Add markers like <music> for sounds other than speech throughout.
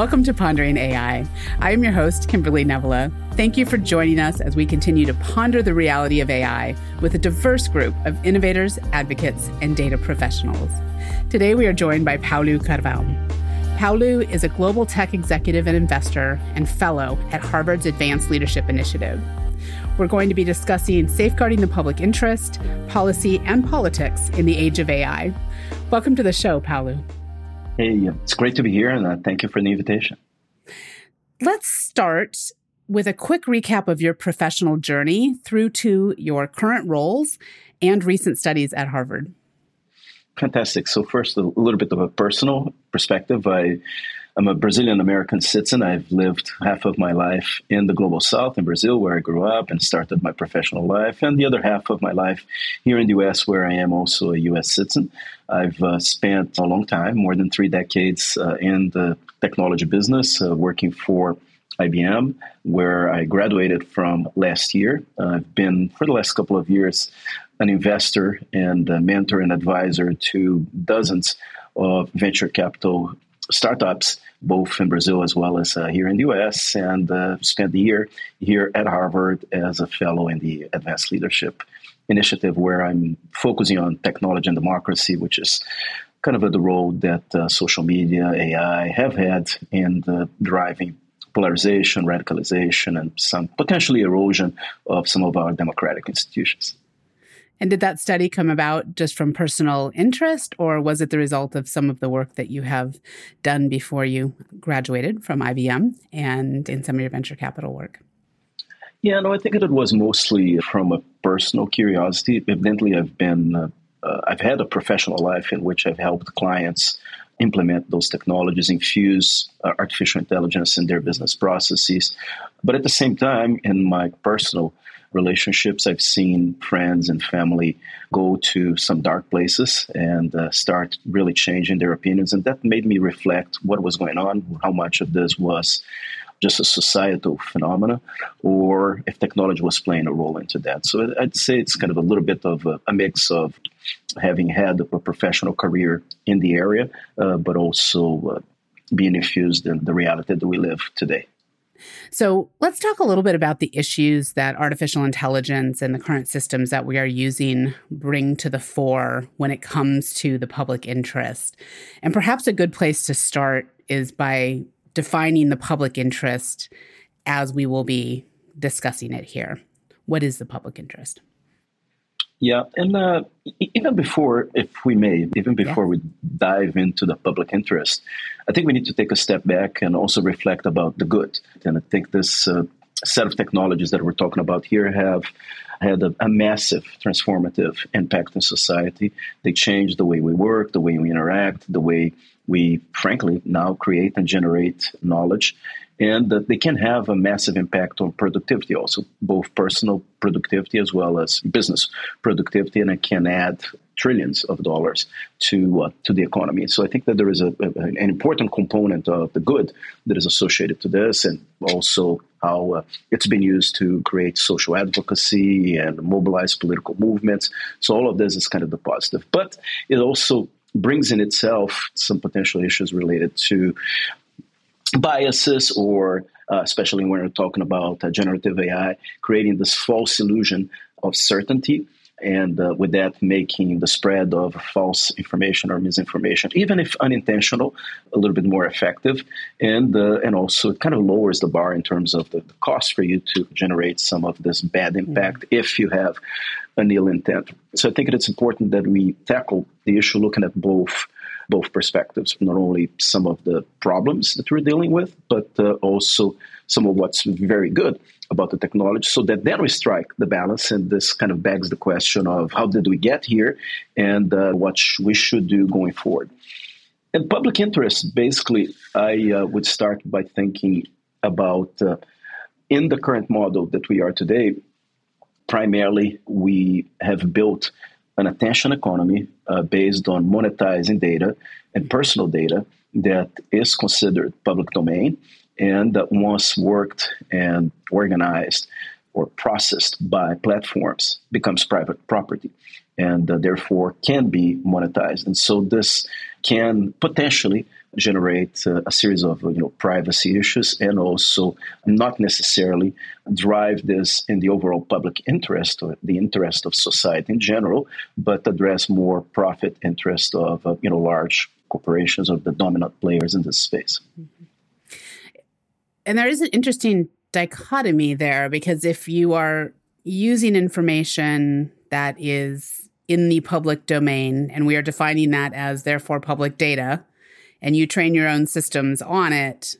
Welcome to Pondering AI. I am your host, Kimberly Nevala. Thank you for joining us as we continue to ponder the reality of AI with a diverse group of innovators, advocates, and data professionals. Today, we are joined by Paulo Carvão. Paulo is a global tech executive and investor and fellow at Harvard's Advanced Leadership Initiative. We're going to be discussing safeguarding the public interest, policy, and politics in the age of AI. Welcome to the show, Paulo. Hey, it's great to be here, and uh, thank you for the invitation. Let's start with a quick recap of your professional journey through to your current roles and recent studies at Harvard. Fantastic. So, first, a little bit of a personal perspective. I I'm a Brazilian American citizen. I've lived half of my life in the global south in Brazil, where I grew up and started my professional life, and the other half of my life here in the US, where I am also a US citizen. I've uh, spent a long time, more than three decades, uh, in the technology business, uh, working for IBM, where I graduated from last year. I've been, for the last couple of years, an investor and mentor and advisor to dozens of venture capital startups, both in Brazil as well as uh, here in the US, and uh, spent the year here at Harvard as a fellow in the Advanced Leadership Initiative, where I'm focusing on technology and democracy, which is kind of the role that uh, social media, AI have had in driving polarization, radicalization, and some potentially erosion of some of our democratic institutions. And did that study come about just from personal interest, or was it the result of some of the work that you have done before you graduated from IBM and in some of your venture capital work? Yeah, no, I think it was mostly from a personal curiosity. Evidently, I've been, uh, uh, I've had a professional life in which I've helped clients implement those technologies, infuse uh, artificial intelligence in their business processes. But at the same time, in my personal relationships. I've seen friends and family go to some dark places and uh, start really changing their opinions. And that made me reflect what was going on, how much of this was just a societal phenomena, or if technology was playing a role into that. So I'd say it's kind of a little bit of a, a mix of having had a professional career in the area, uh, but also uh, being infused in the reality that we live today. So let's talk a little bit about the issues that artificial intelligence and the current systems that we are using bring to the fore when it comes to the public interest. And perhaps a good place to start is by defining the public interest as we will be discussing it here. What is the public interest? Yeah, and uh, even before, if we may, even before yeah. we dive into the public interest, I think we need to take a step back and also reflect about the good. And I think this uh, set of technologies that we're talking about here have had a, a, massive transformative impact in society. They change the way we work, the way we interact, the way we, frankly, now create and generate knowledge and that they can have a massive impact on productivity also both personal productivity as well as business productivity and it can add trillions of dollars to uh, to the economy. So i think that there is a, a, an important component of the good that is associated to this and also how uh, it's been used to create social advocacy and mobilize political movements. So all of this is kind of the positive. But it also brings in itself some potential issues related to biases or uh, especially when we're talking about uh, generative AI, creating this false illusion of certainty. And uh, with that, making the spread of false information or misinformation, even if unintentional, a little bit more effective. And, uh, and also, it kind of lowers the bar in terms of the, the cost for you to generate some of this bad impact mm-hmm. if you have an ill intent. So I think it's important that we tackle the issue looking at both both perspectives, not only some of the problems that we're dealing with, but uh, also some of what's very good about the technology so that then we strike the balance and this kind of begs the question of how did we get here and uh, what sh- we should do going forward. And public interest basically i uh, would start by thinking about uh, in the current model that we are today primarily we have built an attention economy uh, based on monetizing data and personal data that is considered public domain and that once worked and organized or processed by platforms becomes private property and uh, therefore can be monetized. And so this can potentially generate uh, a series of you know privacy issues and also not necessarily drive this in the overall public interest or the interest of society in general, but address more profit interest of uh, you know large corporations or the dominant players in this space. Mm-hmm. And there is an interesting dichotomy there because if you are using information that is in the public domain and we are defining that as therefore public data and you train your own systems on it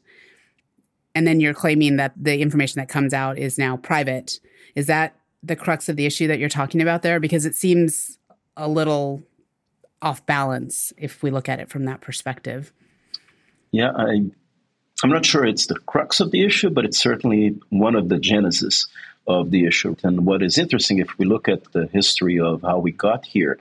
and then you're claiming that the information that comes out is now private. Is that the crux of the issue that you're talking about there? Because it seems a little off balance if we look at it from that perspective. Yeah i I'm not sure it's the crux of the issue, but it's certainly one of the genesis of the issue. And what is interesting, if we look at the history of how we got here,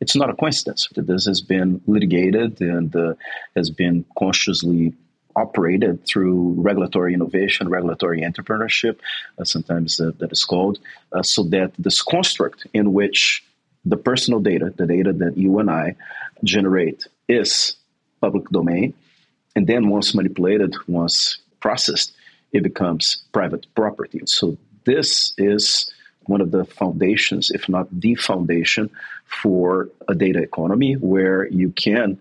it's not a coincidence. That this has been litigated and uh, has been consciously operated through regulatory innovation, regulatory entrepreneurship, uh, sometimes uh, that is called, uh, so that this construct in which the personal data, the data that you and I generate, is public domain and then once manipulated, once processed, it becomes private property. So this is one of the foundations, if not the foundation, for a data economy where you can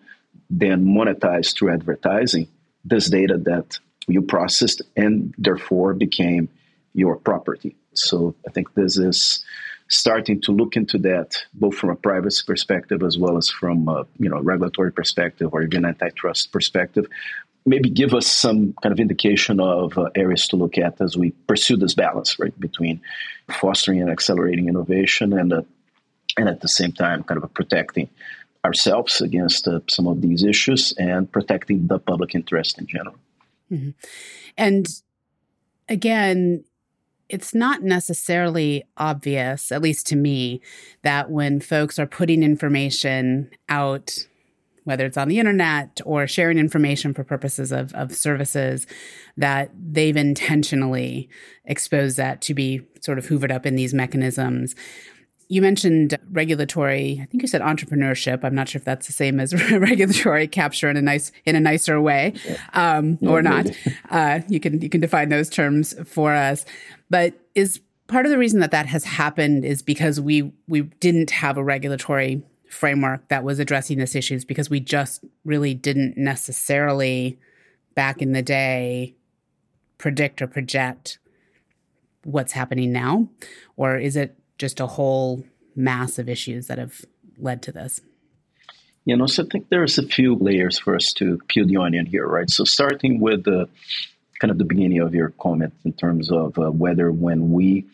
then monetize through advertising this data that you processed and therefore became your property. So I think this is starting to look into that both from a privacy perspective as well as from a you know regulatory perspective or even antitrust perspective maybe give us some kind of indication of uh, areas to look at as we pursue this balance right between fostering and accelerating innovation and uh, and at the same time kind of protecting ourselves against uh, some of these issues and protecting the public interest in general mm-hmm. and again it's not necessarily obvious, at least to me, that when folks are putting information out, whether it's on the internet or sharing information for purposes of, of services, that they've intentionally exposed that to be sort of hoovered up in these mechanisms. You mentioned regulatory. I think you said entrepreneurship. I'm not sure if that's the same as <laughs> regulatory capture in a nice in a nicer way, um, or not. <laughs> Uh, you can you can define those terms for us. But is part of the reason that that has happened is because we we didn't have a regulatory framework that was addressing this issues because we just really didn't necessarily back in the day predict or project what's happening now or is it just a whole mass of issues that have led to this? You know, so I think there's a few layers for us to peel the onion here, right? So starting with the kind of the beginning of your comment in terms of uh, whether when we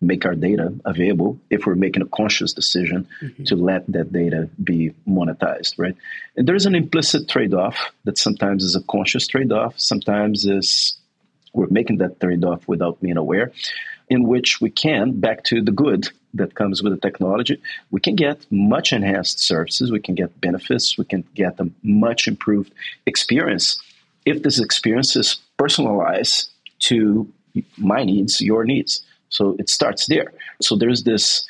make our data available, if we're making a conscious decision mm-hmm. to let that data be monetized, right? And there's an implicit trade-off that sometimes is a conscious trade-off, sometimes is we're making that trade-off without being aware in which we can, back to the good that comes with the technology, we can get much enhanced services, we can get benefits, we can get a much improved experience if this experience is personalized to my needs, your needs. So it starts there. So there's this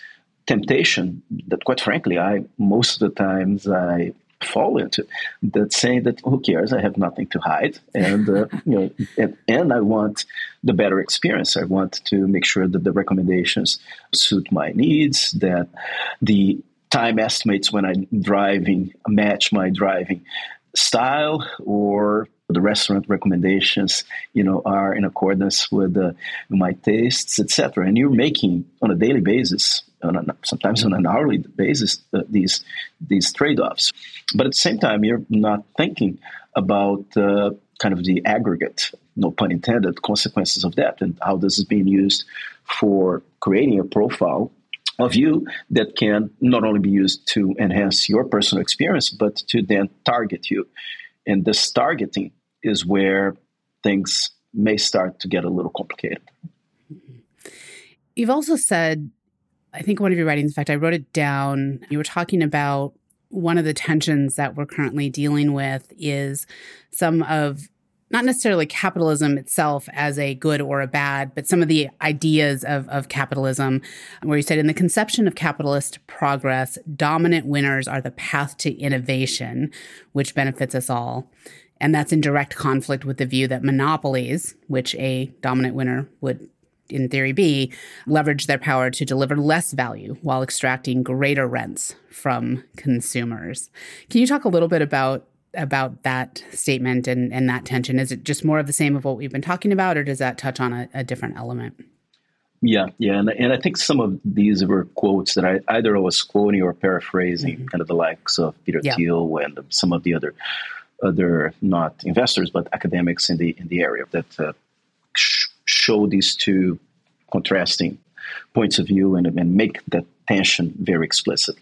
temptation that, quite frankly, I most of the times I fall into that saying that who cares? I have nothing to hide. And uh, you know and, and, i want the better experience. I want to make sure that the recommendations suit my needs that the time estimates when i'm driving match my driving style or the restaurant recommendations you know are in accordance with uh, my tastes etc and you're making on a daily basis on a, sometimes on an hourly basis uh, these these trade-offs. But at the same time you're not thinking about uh, kind of the aggregate no pun intended consequences of that and how this is being used for creating a profile of you that can not only be used to enhance your personal experience but to then target you and this targeting is where things may start to get a little complicated You've also said I think one of your writings, in fact, I wrote it down. You were talking about one of the tensions that we're currently dealing with is some of not necessarily capitalism itself as a good or a bad, but some of the ideas of, of capitalism, where you said in the conception of capitalist progress, dominant winners are the path to innovation, which benefits us all. And that's in direct conflict with the view that monopolies, which a dominant winner would in theory be, leverage their power to deliver less value while extracting greater rents from consumers. Can you talk a little bit about about that statement and, and that tension? Is it just more of the same of what we've been talking about, or does that touch on a, a different element? Yeah, yeah, and, and I think some of these were quotes that I either I was quoting or paraphrasing, mm-hmm. kind of the likes of Peter yeah. Thiel and some of the other other not investors but academics in the in the area that uh, sh- show these two contrasting points of view and, and make that tension very explicit.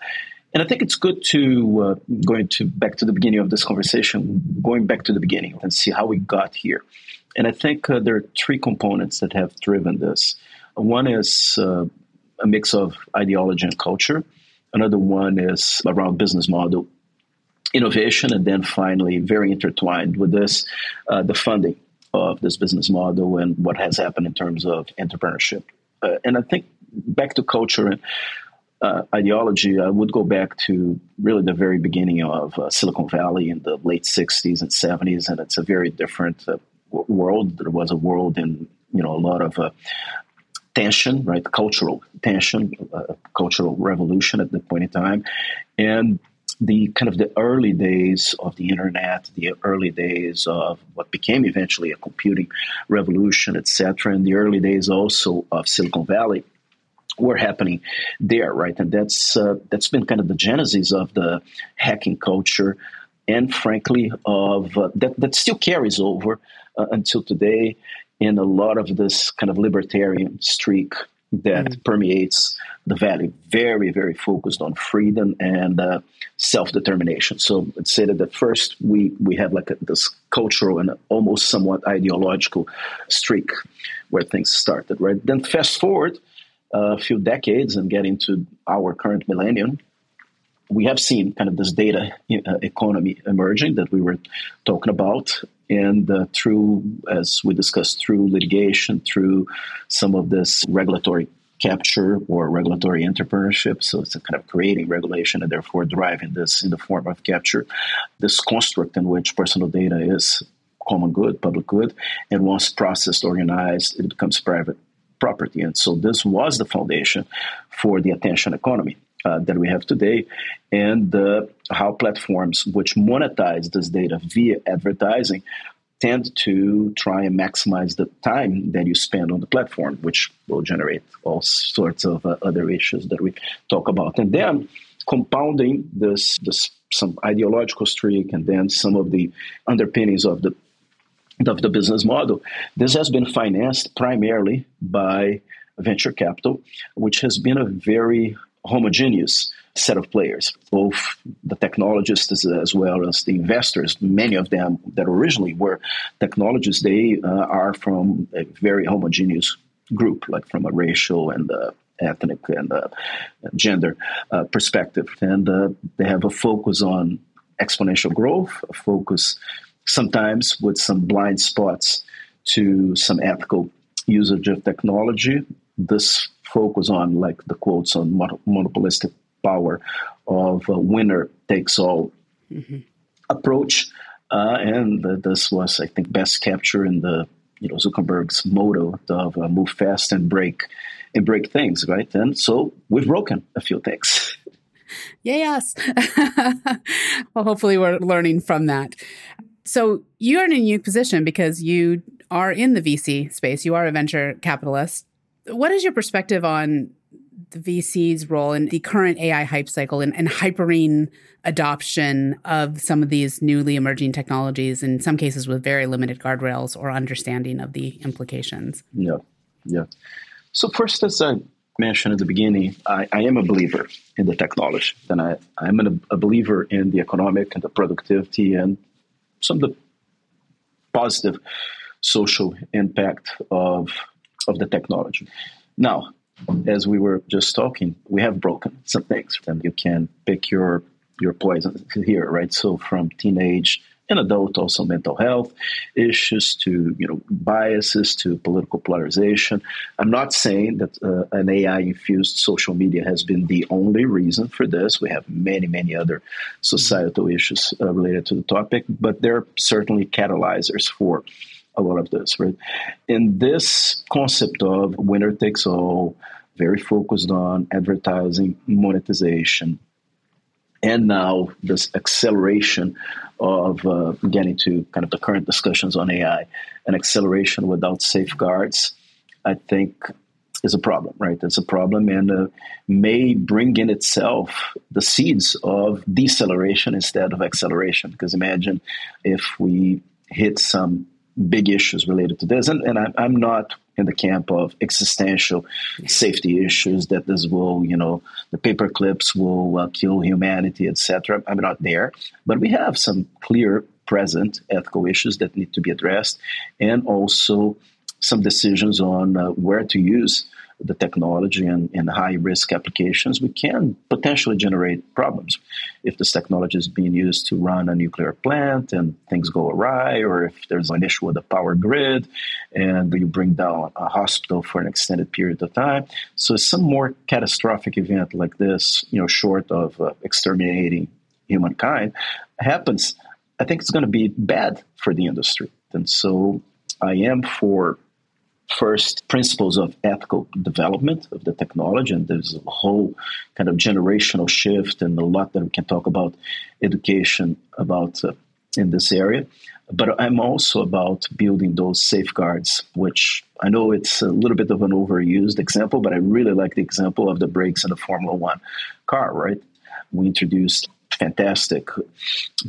And I think it's good to uh, going to back to the beginning of this conversation, going back to the beginning and see how we got here. And I think uh, there are three components that have driven this. One is uh, a mix of ideology and culture. Another one is around business model innovation, and then finally, very intertwined with this, uh, the funding of this business model and what has happened in terms of entrepreneurship. Uh, and I think back to culture uh, ideology, I would go back to really the very beginning of uh, Silicon Valley in the late 60s and 70s, and it's a very different uh, world. There was a world in, you know, a lot of uh, tension, right? Cultural tension, uh, cultural revolution at that point in time. And the kind of the early days of the internet, the early days of what became eventually a computing revolution, etc., and the early days also of Silicon Valley were happening there, right? And that's uh, that's been kind of the genesis of the hacking culture, and frankly, of uh, that that still carries over uh, until today in a lot of this kind of libertarian streak that mm. permeates the valley. Very, very focused on freedom and uh, self determination. So let's say that at first we we have like a, this cultural and almost somewhat ideological streak where things started, right? Then fast forward a few decades and get into our current millennium, we have seen kind of this data economy emerging that we were talking about. And uh, through, as we discussed, through litigation, through some of this regulatory capture or regulatory entrepreneurship. So it's kind of creating regulation and therefore driving this in the form of capture. This construct in which personal data is common good, public good, and once processed, organized, it becomes private property. And so this was the foundation for the attention economy. Uh, that we have today, and uh, how platforms which monetize this data via advertising tend to try and maximize the time that you spend on the platform, which will generate all sorts of uh, other issues that we talk about. And then compounding this, this some ideological streak and then some of the underpinnings of the of the business model. This has been financed primarily by venture capital, which has been a very homogeneous set of players, both the technologists as, well as the investors. Many of them that originally were technologists, they uh, are from a very homogeneous group, like from a racial and uh, ethnic and uh, gender uh, perspective. And uh, they have a focus on exponential growth, a focus sometimes with some blind spots to some ethical usage of technology. This focus on, like the quotes on monopolistic power of a winner takes all mm-hmm. approach. Uh, and uh, this was, I think, best captured in the you know Zuckerberg's motto of uh, "move fast and break and break things." Right, and so we've broken a few things. Yeah, <laughs> yes. <laughs> well, hopefully, we're learning from that. So you are in a unique position because you are in the VC space. You are a venture capitalist. What is your perspective on the VC's role in the current AI hype cycle and, and hypering adoption of some of these newly emerging technologies, in some cases with very limited guardrails or understanding of the implications? Yeah, yeah. So first, as I mentioned at the beginning, I, I am a believer in the technology, and I, I'm an, a believer in the economic and the productivity and some of the positive social impact of of the technology. Now, as we were just talking, we have broken some things, and you can pick your your poison here, right? So from teenage in adult also mental health issues to you know biases to political polarization. I'm not saying that uh, an ai infused social media has been the only reason for this. We have many many other societal issues uh, related to the topic but they're certainly catalyzers for a lot of this right? In this concept of winner takes all very focused on advertising monetization and now this acceleration of uh, getting to kind of the current discussions on AI, an acceleration without safeguards, I think is a problem, right? It's a problem and uh, may bring in itself the seeds of deceleration instead of acceleration. Because imagine if we hit some big issues related to this, and, and I, I'm not in the camp of existential safety issues that this will, you know, the paper clips will uh, kill humanity, etc. I'm not there, but we have some clear present ethical issues that need to be addressed, and also some decisions on uh, where to use the technology and, and high risk applications, we can potentially generate problems. If this technology is being used to run a nuclear plant and things go awry, or if there's an issue with the power grid and you bring down a hospital for an extended period of time. So, some more catastrophic event like this, you know, short of uh, exterminating humankind, happens, I think it's going to be bad for the industry. And so, I am for first principles of ethical development of the technology and there's a whole kind of generational shift and a lot that we can talk about education about uh, in this area. But i'm also about building those safeguards which i know it's a little bit of an overused example but i really like the example of the brakes in the formula 1 car right? We introduced fantastic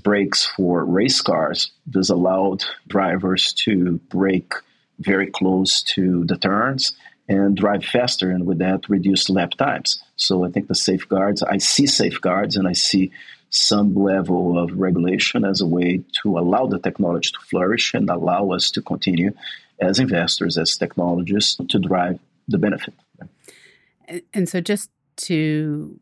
brakes for race cars. This allowed drivers to brake very close to the turns and drive faster and with that reduce lap times. So I think the safeguards, I see safeguards and I see some level of regulation as a way to allow the technology to flourish and allow us to continue as investors, as technologists, to drive the benefit. And so just to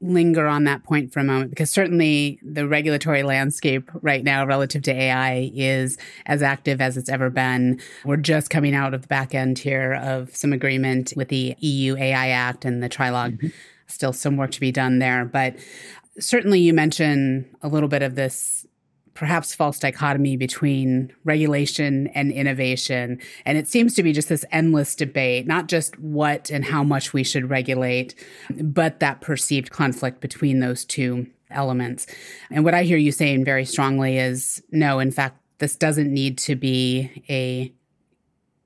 linger on that point for a moment because certainly the regulatory landscape right now relative to AI is as active as it's ever been. We're just coming out of the back end here of some agreement with the EU AI Act and the Trilogue. Mm-hmm. Still some work to be done there, but certainly you mentioned a little bit of this perhaps false dichotomy between regulation and innovation. And it seems to be just this endless debate, not just what and how much we should regulate, but that perceived conflict between those two elements. And what I hear you saying very strongly is no, in fact, this doesn't need to be a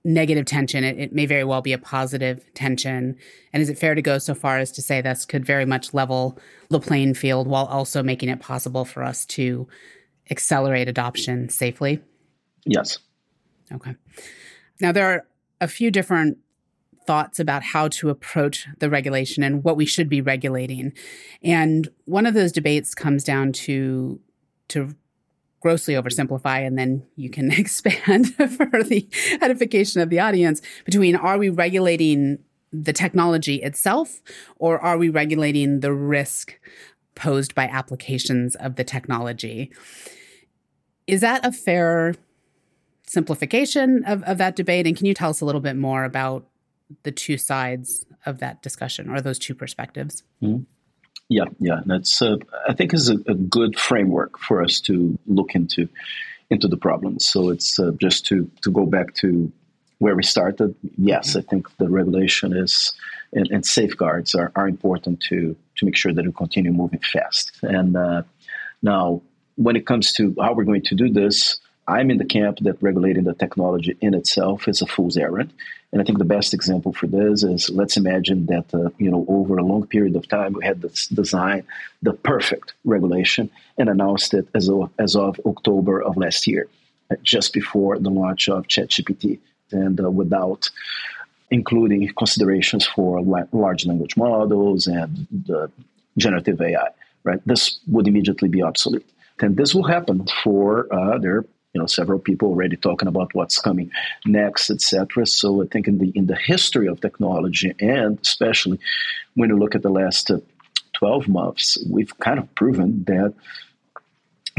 negative tension. It, it, may very well be a positive tension. And is it fair to go so far as to say this could very much level the playing field while also making it possible for us to accelerate adoption safely? Yes. Okay. Now, there are a few different thoughts about how to approach the regulation and what we should be regulating. And one of those debates comes down to to grossly oversimplify and then you can <laughs> expand <laughs> for the edification of the audience between are we regulating the technology itself or are we regulating the risk posed by applications of the technology. Is that a fair simplification of, of that debate? And can you tell us a little bit more about the two sides of that discussion or those two perspectives? Mm-hmm. Yeah, yeah, that's uh, I think is a, a, good framework for us to look into into the problem. So it's uh, just to to go back to where we started. Yes, mm-hmm. I think the regulation is and, and, safeguards are, are important to to make sure that we continue moving fast. And uh, now, when it comes to how we're going to do this, I'm in the camp that regulating the technology in itself is a fool's errand. And I think the best example for this is let's imagine that uh, you know over a long period of time we had this design the perfect regulation and announced it as of, as of October of last year, uh, just before the launch of ChatGPT, and uh, without including considerations for large language models and the generative AI. Right, this would immediately be obsolete, and this will happen for uh, there. You know, several people already talking about what's coming next, etc. So I think in the in the history of technology, and especially when you look at the last uh, twelve months, we've kind of proven that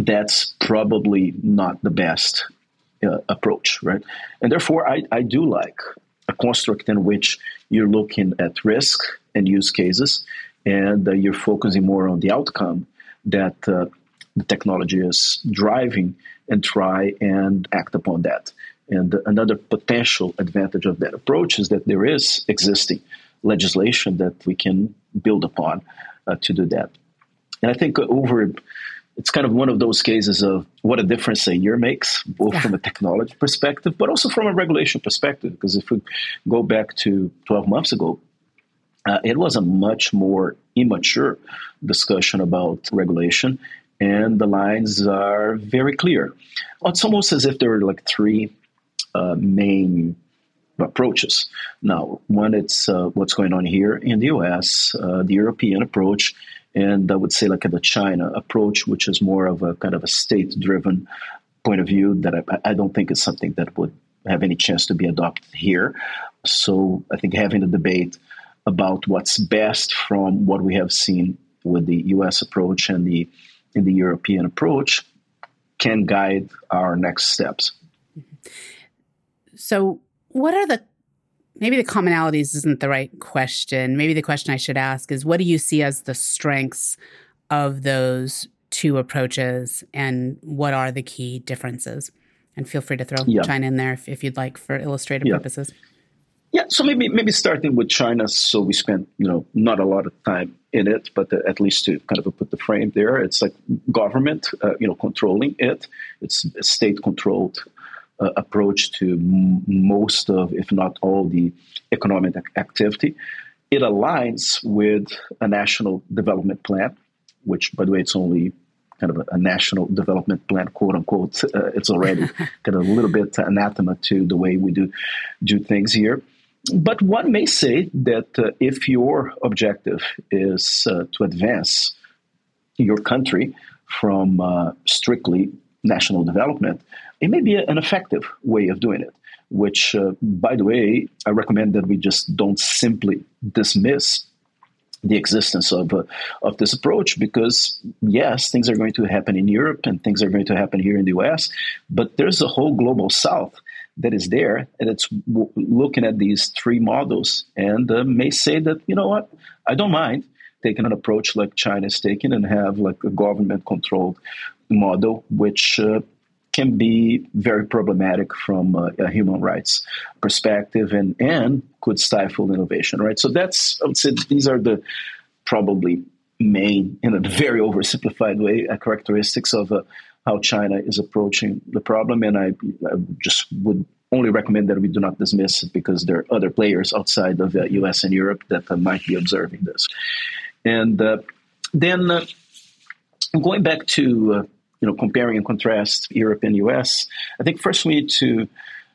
that's probably not the best uh, approach, right? And therefore, I, I do like construct in which you're looking at risk and use cases, and uh, you're focusing more on the outcome that uh, the technology is driving, and try and act upon that. And another potential advantage of that approach is that there is existing legislation that we can build upon uh, to do that. And I think over it's kind of one of those cases of what a difference a year makes, both yeah. from a technology perspective, but also from a regulation perspective. Because if we go back to 12 months ago, uh, it was a much more immature discussion about regulation, and the lines are very clear. It's almost as if there were like three uh, main approaches. Now, one, it's uh, what's going on here in the US, uh, the European approach, and I would say like the China approach, which is more of a kind of a state-driven point of view that I, I don't think is something that would have any chance to be adopted here. So I think having a debate about what's best from what we have seen with the U.S. approach and the in the European approach can guide our next steps. So, what are the maybe the commonalities isn't the right question. Maybe the question I should ask is what do you see as the strengths of those two approaches and what are the key differences? And feel free to throw yeah. China in there if, if, you'd like for illustrative yeah. purposes. Yeah, so maybe maybe starting with China, so we spent you know not a lot of time in it, but the, at least to kind of put the frame there, it's like government, uh, you know, controlling it. It's state controlled uh, approach to m- most of, if not all, the economic activity. It aligns with a national development plan, which, by the way, it's only kind of a, a national development plan, quote unquote. Uh, it's already <laughs> kind of a little bit anathema to the way we do do things here. But one may say that uh, if your objective is uh, to advance your country from uh, strictly national development, it may be an effective way of doing it. Which, uh, by the way, I recommend that we just don't simply dismiss the existence of uh, of this approach because yes, things are going to happen in Europe and things are going to happen here in the U.S., but there's a whole global South that is there, and it's w- looking at these three models and uh, may say that you know what, I don't mind taking an approach like China is taking and have like a government controlled model, which uh, can be very problematic from a, a, human rights perspective and, and could stifle innovation, right? So that's, I would say, these are the probably main, in a very oversimplified way, uh, characteristics of uh, how China is approaching the problem. And I, I, just would only recommend that we do not dismiss it because there are other players outside of the uh, US and Europe that uh, might be observing this. And uh, then uh, going back to you know, comparing and contrast Europe and US, I think first we need to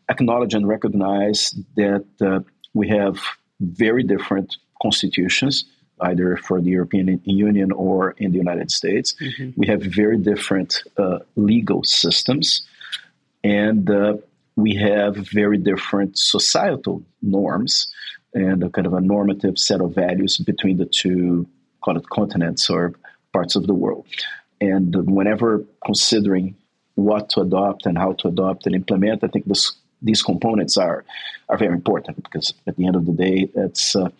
acknowledge and recognize that uh, we have very different constitutions, either for the European Union or in the United States. Mm-hmm. We have very different uh, legal systems, and uh, we have very different societal norms and a kind of a normative set of values between the two, call it continents or parts of the world. And whenever considering what to adopt and how to adopt and implement, I think this, these components are are very important because at the end of the day, it's uh,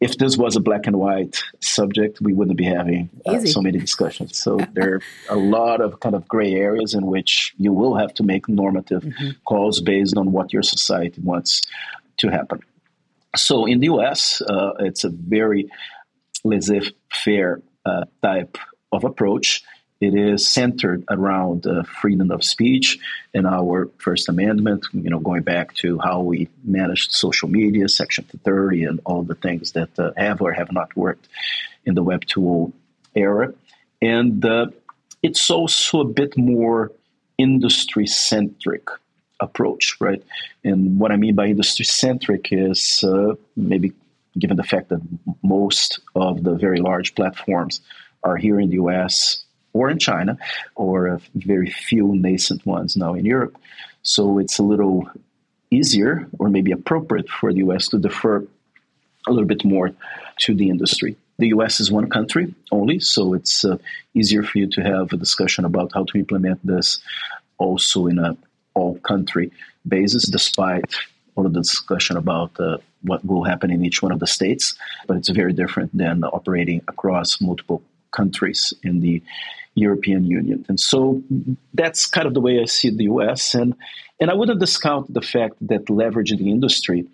if this was a black and white subject, we wouldn't be having uh, so many discussions. So <laughs> there are a lot of kind of gray areas in which you will have to make normative mm-hmm. calls based on what your society wants to happen. So in the US, uh, it's a very laissez-faire uh, type of approach. It is centered around uh, freedom of speech and our First Amendment, you know, going back to how we managed social media, Section 30, and all the things that uh, have or have not worked in the Web 2.0 era. And uh, it's also a bit more industry centric approach, right? And what I mean by industry centric is uh, maybe given the fact that most of the very large platforms are here in the US or in China, or very few nascent ones now in Europe. So it's a little easier or maybe appropriate for the US to defer a little bit more to the industry. the US is one country only, so it's uh, easier for you to have a discussion about how to implement this also in a all country basis, despite all of the discussion about uh, what will happen in each one of the states. But it's very different than operating across multiple countries in the European Union. And so that's kind of the way I see the US. And, and I wouldn't discount the fact that leverage in the industry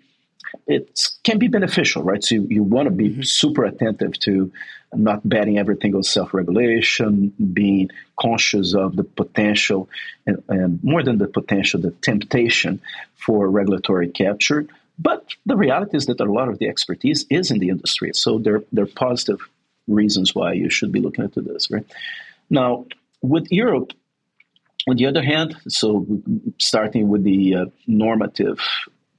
it can be beneficial, right? So you, you want to be mm-hmm. super attentive to not betting everything on self-regulation, being conscious of the potential, and, and more than the potential, the temptation for regulatory capture. But the reality is that a lot of the expertise is in the industry. So there, there are positive reasons why you should be looking into this, right? Now, with Europe, on the other hand, so starting with the uh, normative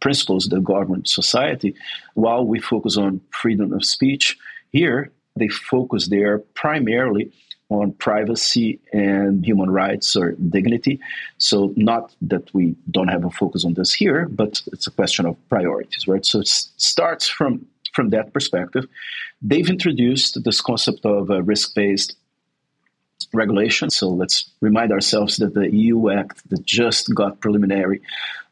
principles that govern society, while we focus on freedom of speech, here they focus there primarily on privacy and human rights or dignity. So, not that we don't have a focus on this here, but it's a question of priorities, right? So, it starts from from that perspective. They've introduced this concept of uh, risk based regulation. So let's remind ourselves that the EU Act that just got preliminary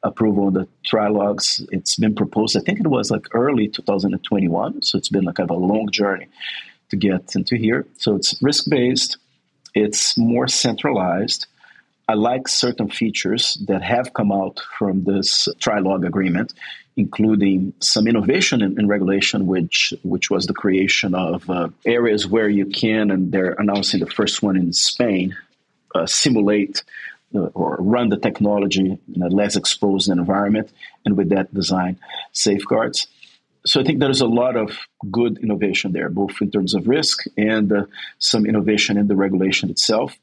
approval on the trilogues, it's been proposed, I think it was like early 2021. So it's been like kind of a long journey to get into here. So it's risk based, it's more centralized. I like certain features that have come out from this trilogue agreement, including some innovation in, in regulation, which which was the creation of uh, areas where you can, and they're announcing the first one in Spain, uh, simulate uh, or run the technology in a less exposed environment, and with that design safeguards so I think there's a lot of good innovation there, both in terms of risk and uh, some innovation in the regulation itself.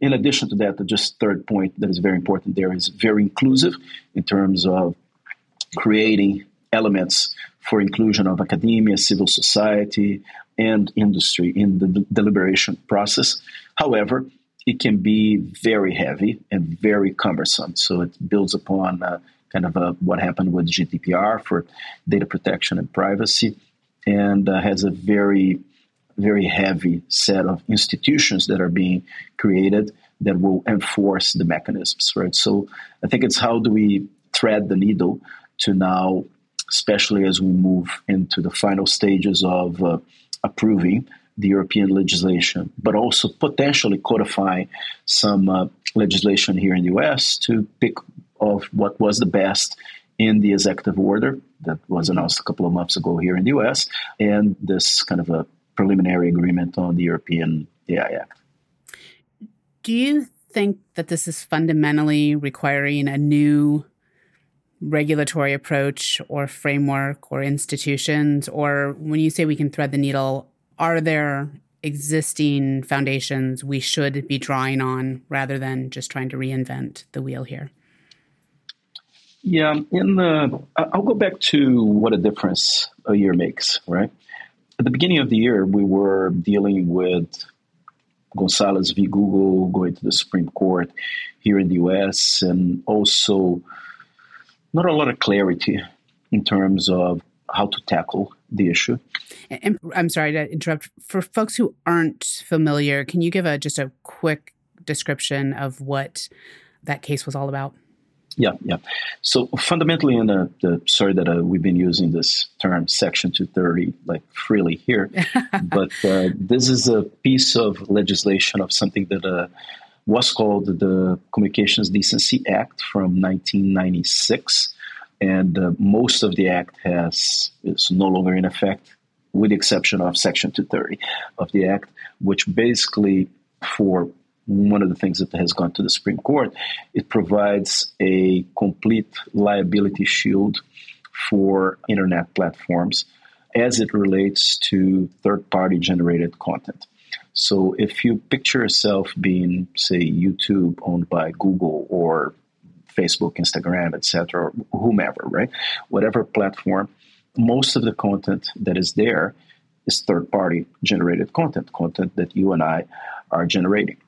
In addition to that, the just third point that is very important there is very inclusive in terms of creating elements for inclusion of academia, civil society, and industry in the deliberation process. However, it can be very heavy and very cumbersome. So it builds upon uh, kind of uh, what happened with GDPR for data protection and privacy, and uh, has a very, very heavy set of institutions that are being created that will enforce the mechanisms, right? So I think it's how do we thread the needle to now, especially as we move into the final stages of uh, approving the European legislation, but also potentially codify some uh, legislation here in the US to pick of what was the best in the executive order that was announced a couple of months ago here in the US, and this kind of a preliminary agreement on the European AI Act. Do you think that this is fundamentally requiring a new regulatory approach or framework or institutions? Or when you say we can thread the needle, are there existing foundations we should be drawing on rather than just trying to reinvent the wheel here? Yeah, in the, I'll go back to what a difference a year makes, right? At the beginning of the year, we were dealing with Gonzalez v. Google going to the Supreme Court here in the US, and also not a lot of clarity in terms of how to tackle the issue. And I'm sorry to interrupt. For folks who aren't familiar, can you give a just a quick description of what that case was all about? Yeah, yeah. So fundamentally, in the, the sorry that uh, we've been using this term Section 230 like freely here, <laughs> but uh, this is a piece of legislation of something that uh, was called the Communications Decency Act from 1996, and uh, most of the act has is no longer in effect, with the exception of Section 230 of the act, which basically for one of the things that has gone to the Supreme Court, it provides a complete liability shield for internet platforms as it relates to third party generated content. So if you picture yourself being, say, YouTube owned by Google or Facebook, Instagram, etc., whomever, right? Whatever platform, most of the content that is there is third party generated content, content that you and I are generating.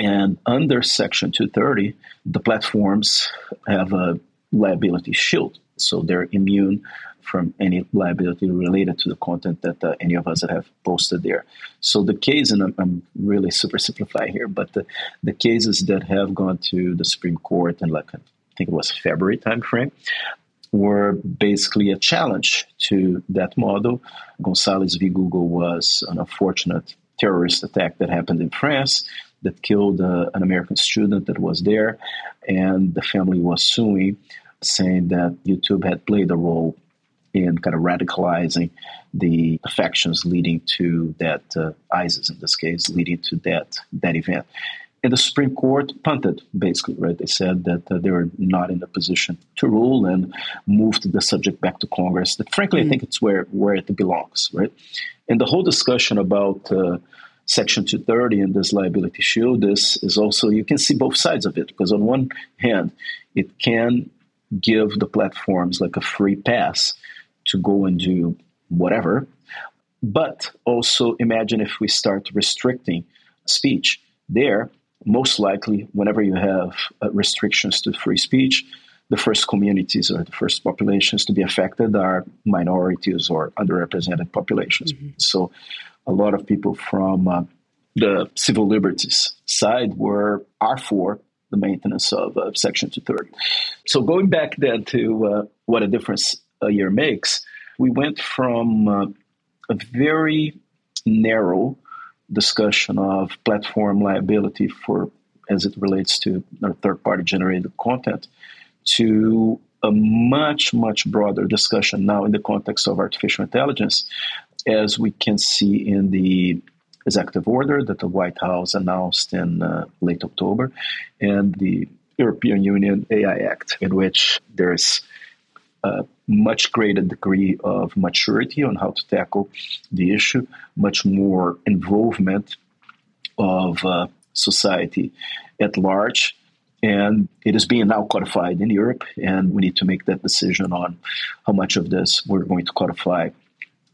And under Section 230, the platforms have a liability shield. So they're immune from any liability related to the content that uh, any of us have posted there. So the case, and I'm, I'm really super simplifying here, but the, the cases that have gone to the Supreme Court and like I think it was February timeframe were basically a challenge to that model. Gonzalez v. Google was an unfortunate terrorist attack that happened in France that killed uh, an American student that was there, and the family was suing, saying that YouTube had played a role in kind of radicalizing the factions leading to that uh, ISIS in this case, leading to that that event. And the Supreme Court punted, basically, right? They said that uh, they were not in a position to rule and moved the subject back to Congress. That, frankly, mm-hmm. I think it's where, where it belongs, right? And the whole discussion about uh, Section 230 and this liability shield is, is also, you can see both sides of it, because on one hand, it can give the platforms like a free pass to go and do whatever. But also imagine if we start restricting speech there most likely, whenever you have uh, restrictions to free speech, the first communities or the first populations to be affected are minorities or underrepresented populations. Mm-hmm. So, a lot of people from uh, the civil liberties side were are for the maintenance of uh, Section 230. So, going back then to uh, what a difference a year makes, we went from uh, a very narrow discussion of platform liability for as it relates to third party generated content to a much much broader discussion now in the context of artificial intelligence as we can see in the executive order that the White House announced in uh, late October and the European Union AI Act in which there's a much greater degree of maturity on how to tackle the issue, much more involvement of uh, society at large. And it is being now codified in Europe, and we need to make that decision on how much of this we're going to codify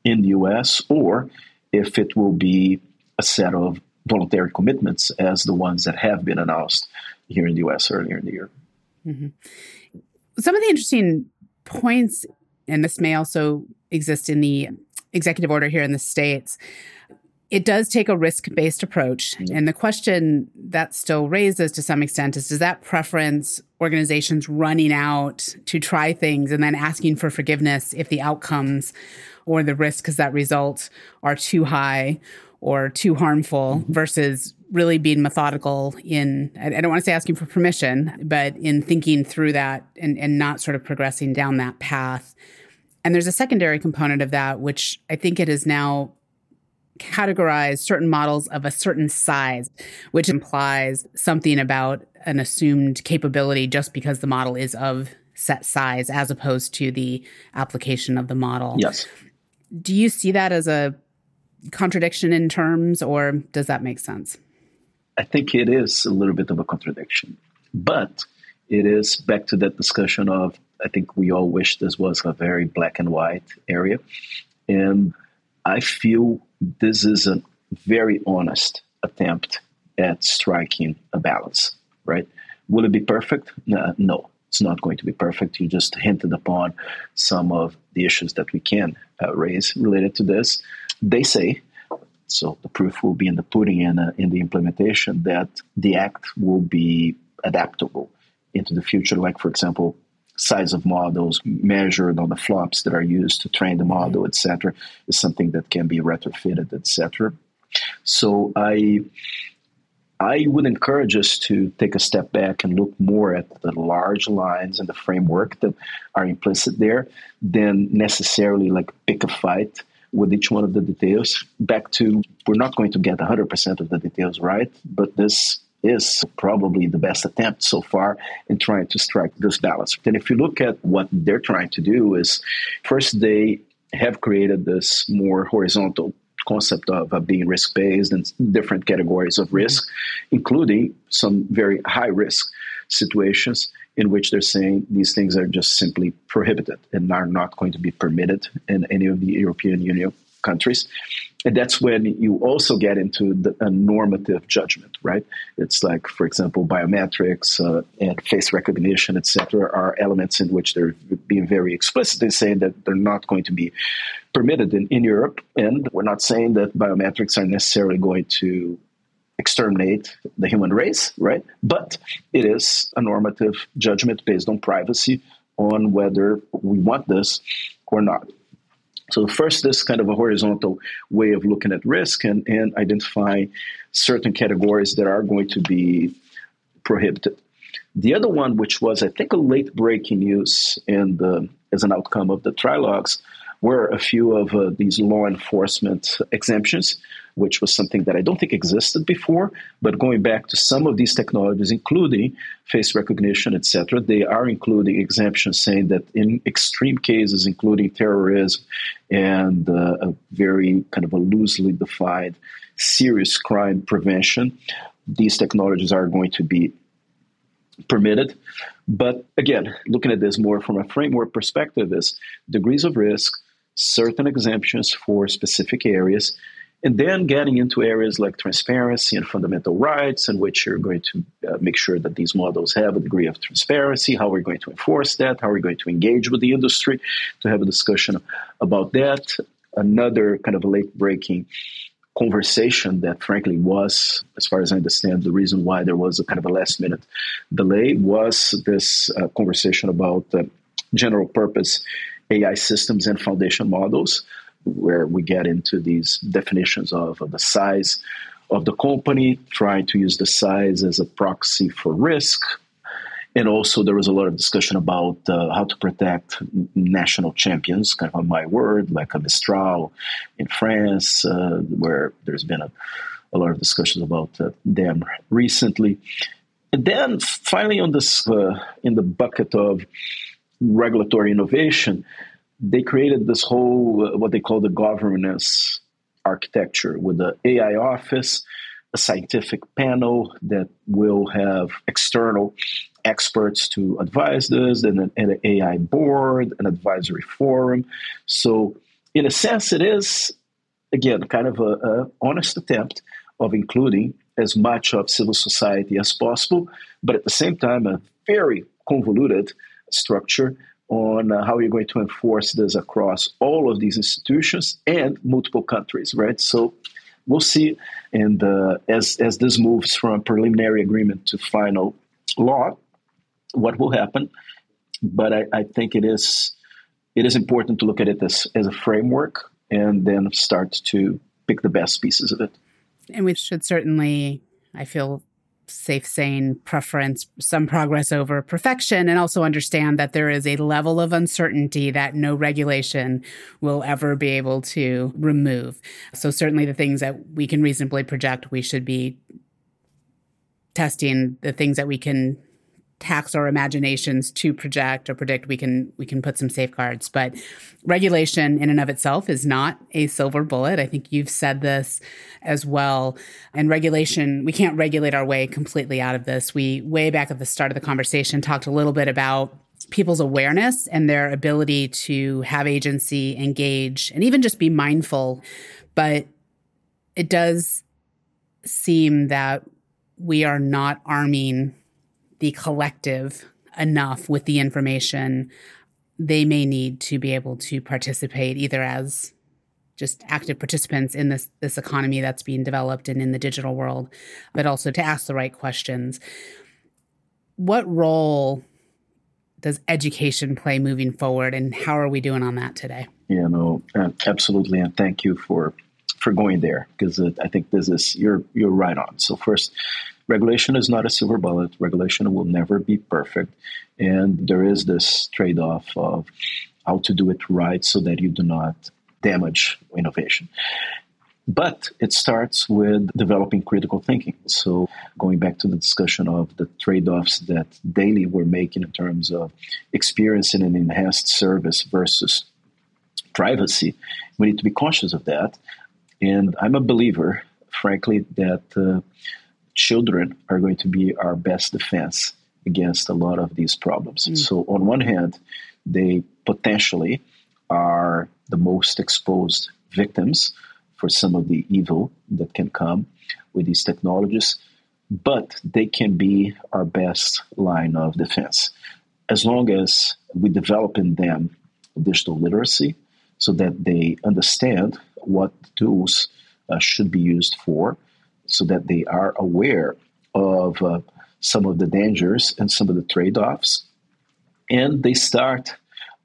in the US or if it will be a set of voluntary commitments as the ones that have been announced here in the US earlier in the year. Mm-hmm. Some of the interesting points, and this may also exist in the executive order here in the States. It does take a risk based approach. Mm-hmm. And the question that still raises to some extent is does that preference organizations running out to try things and then asking for forgiveness if the outcomes or the risks that result are too high or too harmful mm-hmm. versus really being methodical in I don't want to say asking for permission, but in thinking through that and, and not sort of progressing down that path. And there's a secondary component of that, which I think it is now categorized certain models of a certain size, which implies something about an assumed capability just because the model is of set size as opposed to the application of the model. Yes. Do you see that as a contradiction in terms, or does that make sense? I think it is a little bit of a contradiction, but it is back to that discussion of I think we all wish this was a very black and white area. And I feel this is a very honest attempt at striking a balance, right? Will it be perfect? Uh, no, it's not going to be perfect. You just hinted upon some of the issues that we can uh, raise related to this. They say so the proof will be in the pudding and uh, in the implementation that the act will be adaptable into the future. Like, for example, size of models measured on the flops that are used to train the model, etc., is something that can be retrofitted, etc. So I I would encourage us to take a step back and look more at the large lines and the framework that are implicit there than necessarily like pick a fight with each one of the details. Back to, we're not going to get 100% of the details right, but this is probably the best attempt so far in trying to strike this balance. And if you look at what they're trying to do is first they have created this more horizontal concept of uh, being risk based and different categories of risk, including some very high risk situations in which they're saying these things are just simply prohibited and are not going to be permitted in any of the European Union countries. and that's when you also get into the, a normative judgment, right? It's like, for example, biometrics uh, and face recognition, etc., are elements in which they're being very explicit in saying that they're not going to be permitted in, in Europe. And we're not saying that biometrics are necessarily going to exterminate the human race, right? But it is a normative judgment based on privacy on whether we want this or not. So first, this kind of a horizontal way of looking at risk and, and identifying certain categories that are going to be prohibited. The other one, which was I think a late breaking news and as an outcome of the trilogues, were a few of uh, these law enforcement exemptions, which was something that I don't think existed before. But going back to some of these technologies, including face recognition, etc., they are including exemptions saying that in extreme cases, including terrorism and uh, a very kind of a loosely defined serious crime prevention, these technologies are going to be permitted. But again, looking at this more from a framework perspective, is degrees of risk, certain exemptions for specific areas, and then getting into areas like transparency and fundamental rights, in which you're going to uh, make sure that these models have a degree of transparency, how we're going to enforce that, how we're going to engage with the industry to have a discussion about that. Another kind of late breaking conversation that frankly was, as far as I understand, the reason why there was a kind of a last minute delay was this uh, conversation about uh, general purpose AI systems and foundation models, where we get into these definitions of, of the size of the company, trying to use the size as a proxy for risk. And also, there was a lot of discussion about uh, how to protect national champions, kind of on my word, like a Mistral in France, uh, where there's been a, a, lot of discussions about uh, them recently. And then finally, on this, uh, in the bucket of regulatory innovation, they created this whole uh, what they call the governance architecture with the AI office, a scientific panel that will have external experts to advise this, and an, an AI board, an advisory forum. So, in a sense, it is again kind of a, a honest attempt of including as much of civil society as possible, but at the same time, a very convoluted structure on uh, how you're going to enforce this across all of these institutions and multiple countries, right? So we'll see. And uh, as as this moves from preliminary agreement to final law, what will happen? But I, I think it is it is important to look at it as, as a framework and then start to pick the best pieces of it. And we should certainly, I feel, safe, sane preference, some progress over perfection, and also understand that there is a level of uncertainty that no regulation will ever be able to remove. So, certainly, the things that we can reasonably project, we should be testing the things that we can tax our imaginations to project or predict we can we can put some safeguards. But regulation in and of itself is not a silver bullet. I think you've said this as well. And regulation we can't regulate our way completely out of this. We way back at the start of the conversation talked a little bit about people's awareness and their ability to have agency engage and even just be mindful. But it does seem that we are not arming the collective enough with the information they may need to be able to participate either as just active participants in this this economy that's being developed and in the digital world but also to ask the right questions. What role does education play moving forward and how are we doing on that today? Yeah no uh, absolutely and thank you for for going there because i think this is you're you're right on. So first regulation is not a silver bullet. Regulation will never be perfect. And there is this trade off of how to do it right so that you do not damage innovation. But it starts with developing critical thinking. So, going back to the discussion of the trade offs that daily we're making in terms of experiencing an enhanced service versus privacy, we need to be conscious of that. And I'm a believer, frankly, that uh, children are going to be our best defense against a lot of these problems. Mm. So, on one hand, they potentially are the most exposed victims for some of the evil that can come with these technologies, but they can be our best line of defense. As long as we develop in them digital literacy so that they understand what tools uh, should be used for, so that they are aware of uh, some of the dangers and some of the trade offs, and they start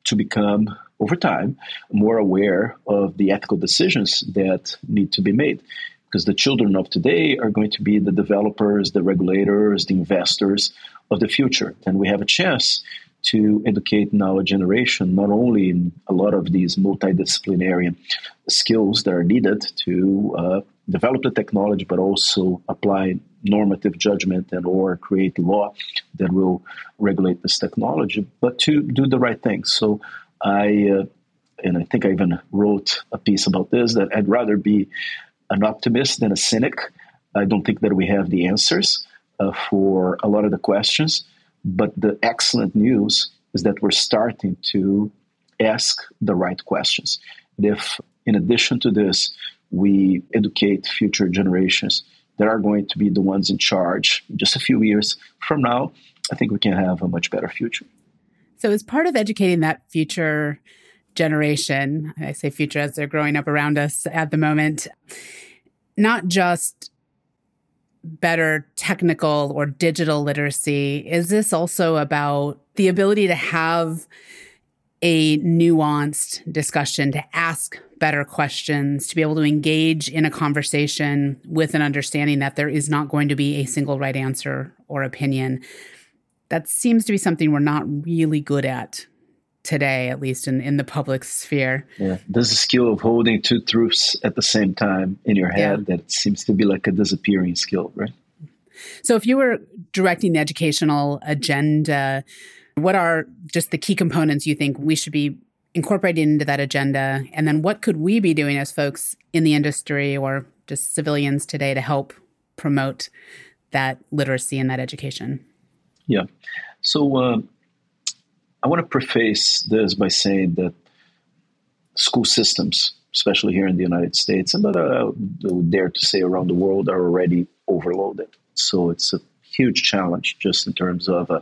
to become over time more aware of the ethical decisions that need to be made because the children of today are going to be the developers, the regulators, the investors of the future. And we have a chance to educate now a generation not only in a lot of these multidisciplinary skills that are needed to uh, develop the technology, but also apply normative judgment and or create law that will regulate this technology, but to do the right thing. So I, uh, and I think I even wrote a piece about this that I'd rather be an optimist than a cynic. I don't think that we have the answers uh, for a lot of the questions, but the excellent news is that we're starting to ask the right questions. If, in addition to this, we educate future generations that are going to be the ones in charge just a few years from now, I think we can have a much better future. So, as part of educating that future generation, I say future as they're growing up around us at the moment, not just better technical or digital literacy, is this also about the ability to have a nuanced discussion, to ask better questions, to be able to engage in a conversation with an understanding that there is not going to be a single right answer or opinion? that seems to be something we're not really good at today, at least in, in the public sphere. Yeah, there's a skill of holding two truths at the same time in your head yeah. that seems to be like a disappearing skill, right? So, if you were directing the educational agenda, what are just the key components you think we should be incorporating into that agenda? And then, what could we be doing as folks in the industry or just civilians today to help promote that literacy and that education? Yeah. So uh, I want to preface this by saying that school systems, especially here in the United States, and but uh, I would dare to say around the world, are already overloaded. So it's a huge challenge just in terms of uh,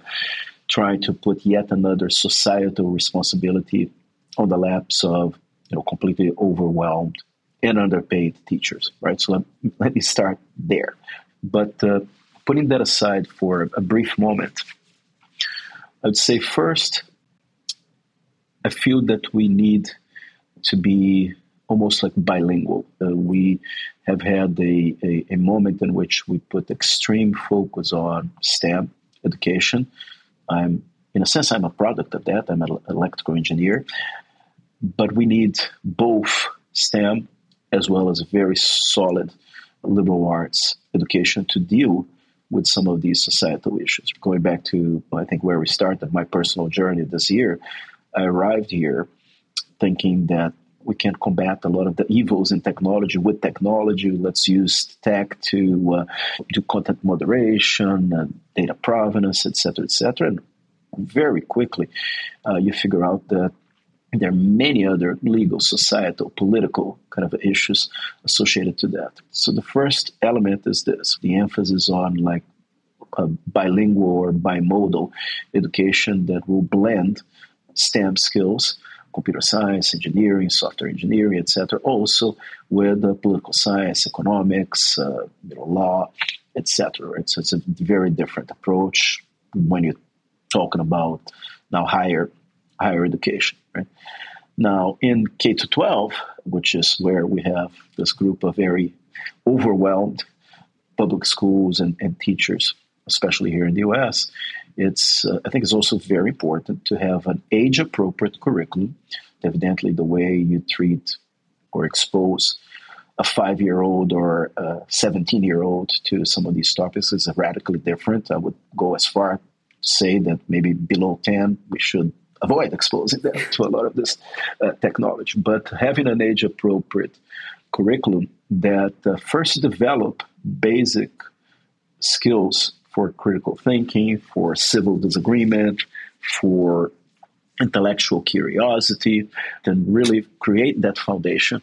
trying to put yet another societal responsibility on the laps of you know completely overwhelmed and underpaid teachers, right? So let, let me start there. But uh, putting that aside for a brief moment, I would say first, I feel that we need to be almost like bilingual. Uh, we have had a, a, a, moment in which we put extreme focus on STEM education. I'm, in a sense, I'm a product of that. I'm an electrical engineer, but we need both STEM as well as a very solid liberal arts education to deal with some of these societal issues. Going back to, I think, where we started my personal journey this year, I arrived here thinking that we can't combat a lot of the evils in technology with technology. Let's use tech to uh, do content moderation, uh, data provenance, etc., etc. And very quickly, uh, you figure out that there are many other legal, societal, political kind of issues associated to that. So the first element is this: the emphasis on like a bilingual or bimodal education that will blend STEM skills, computer science, engineering, software engineering, etc., also with political science, economics, uh, you know, law, etc. It's, it's a very different approach when you're talking about now higher higher education. Right? Now, in K to 12, which is where we have this group of very overwhelmed public schools and, and teachers, especially here in the US, it's uh, I think it's also very important to have an age appropriate curriculum. Evidently, the way you treat or expose a five year old or a 17 year old to some of these topics is radically different. I would go as far to say that maybe below 10, we should avoid exposing them to a lot of this uh, technology. But having an age appropriate curriculum that uh, first develop basic skills for critical thinking, for civil disagreement, for intellectual curiosity, then really create that foundation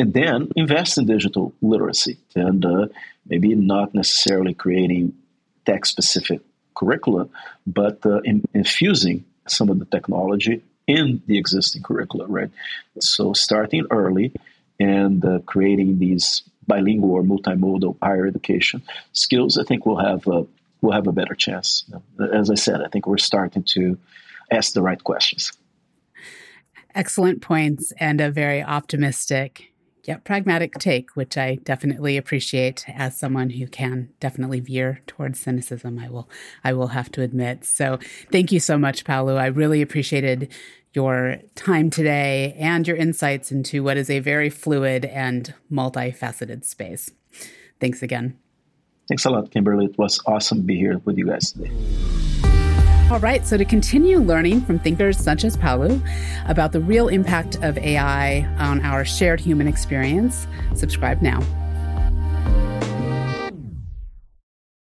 and then invest in digital literacy and uh, maybe not necessarily creating tech specific curricula, but uh, in, infusing some of the technology in the existing curricula, right? So starting early and uh, creating these bilingual or multimodal higher education skills, I think we'll have a, we'll have a better chance. As I said, I think we're starting to ask the right questions. Excellent points and a very optimistic yet pragmatic take, which I definitely appreciate as someone who can definitely veer towards cynicism. I will I will have to admit. So thank you so much, Paulo. I really appreciated your time today and your insights into what is a very fluid and multifaceted space. Thanks again. Thanks a lot, Kimberly. It was awesome to be here with you guys today. All right, so to continue learning from thinkers such as Paulo about the real impact of AI on our shared human experience, subscribe now.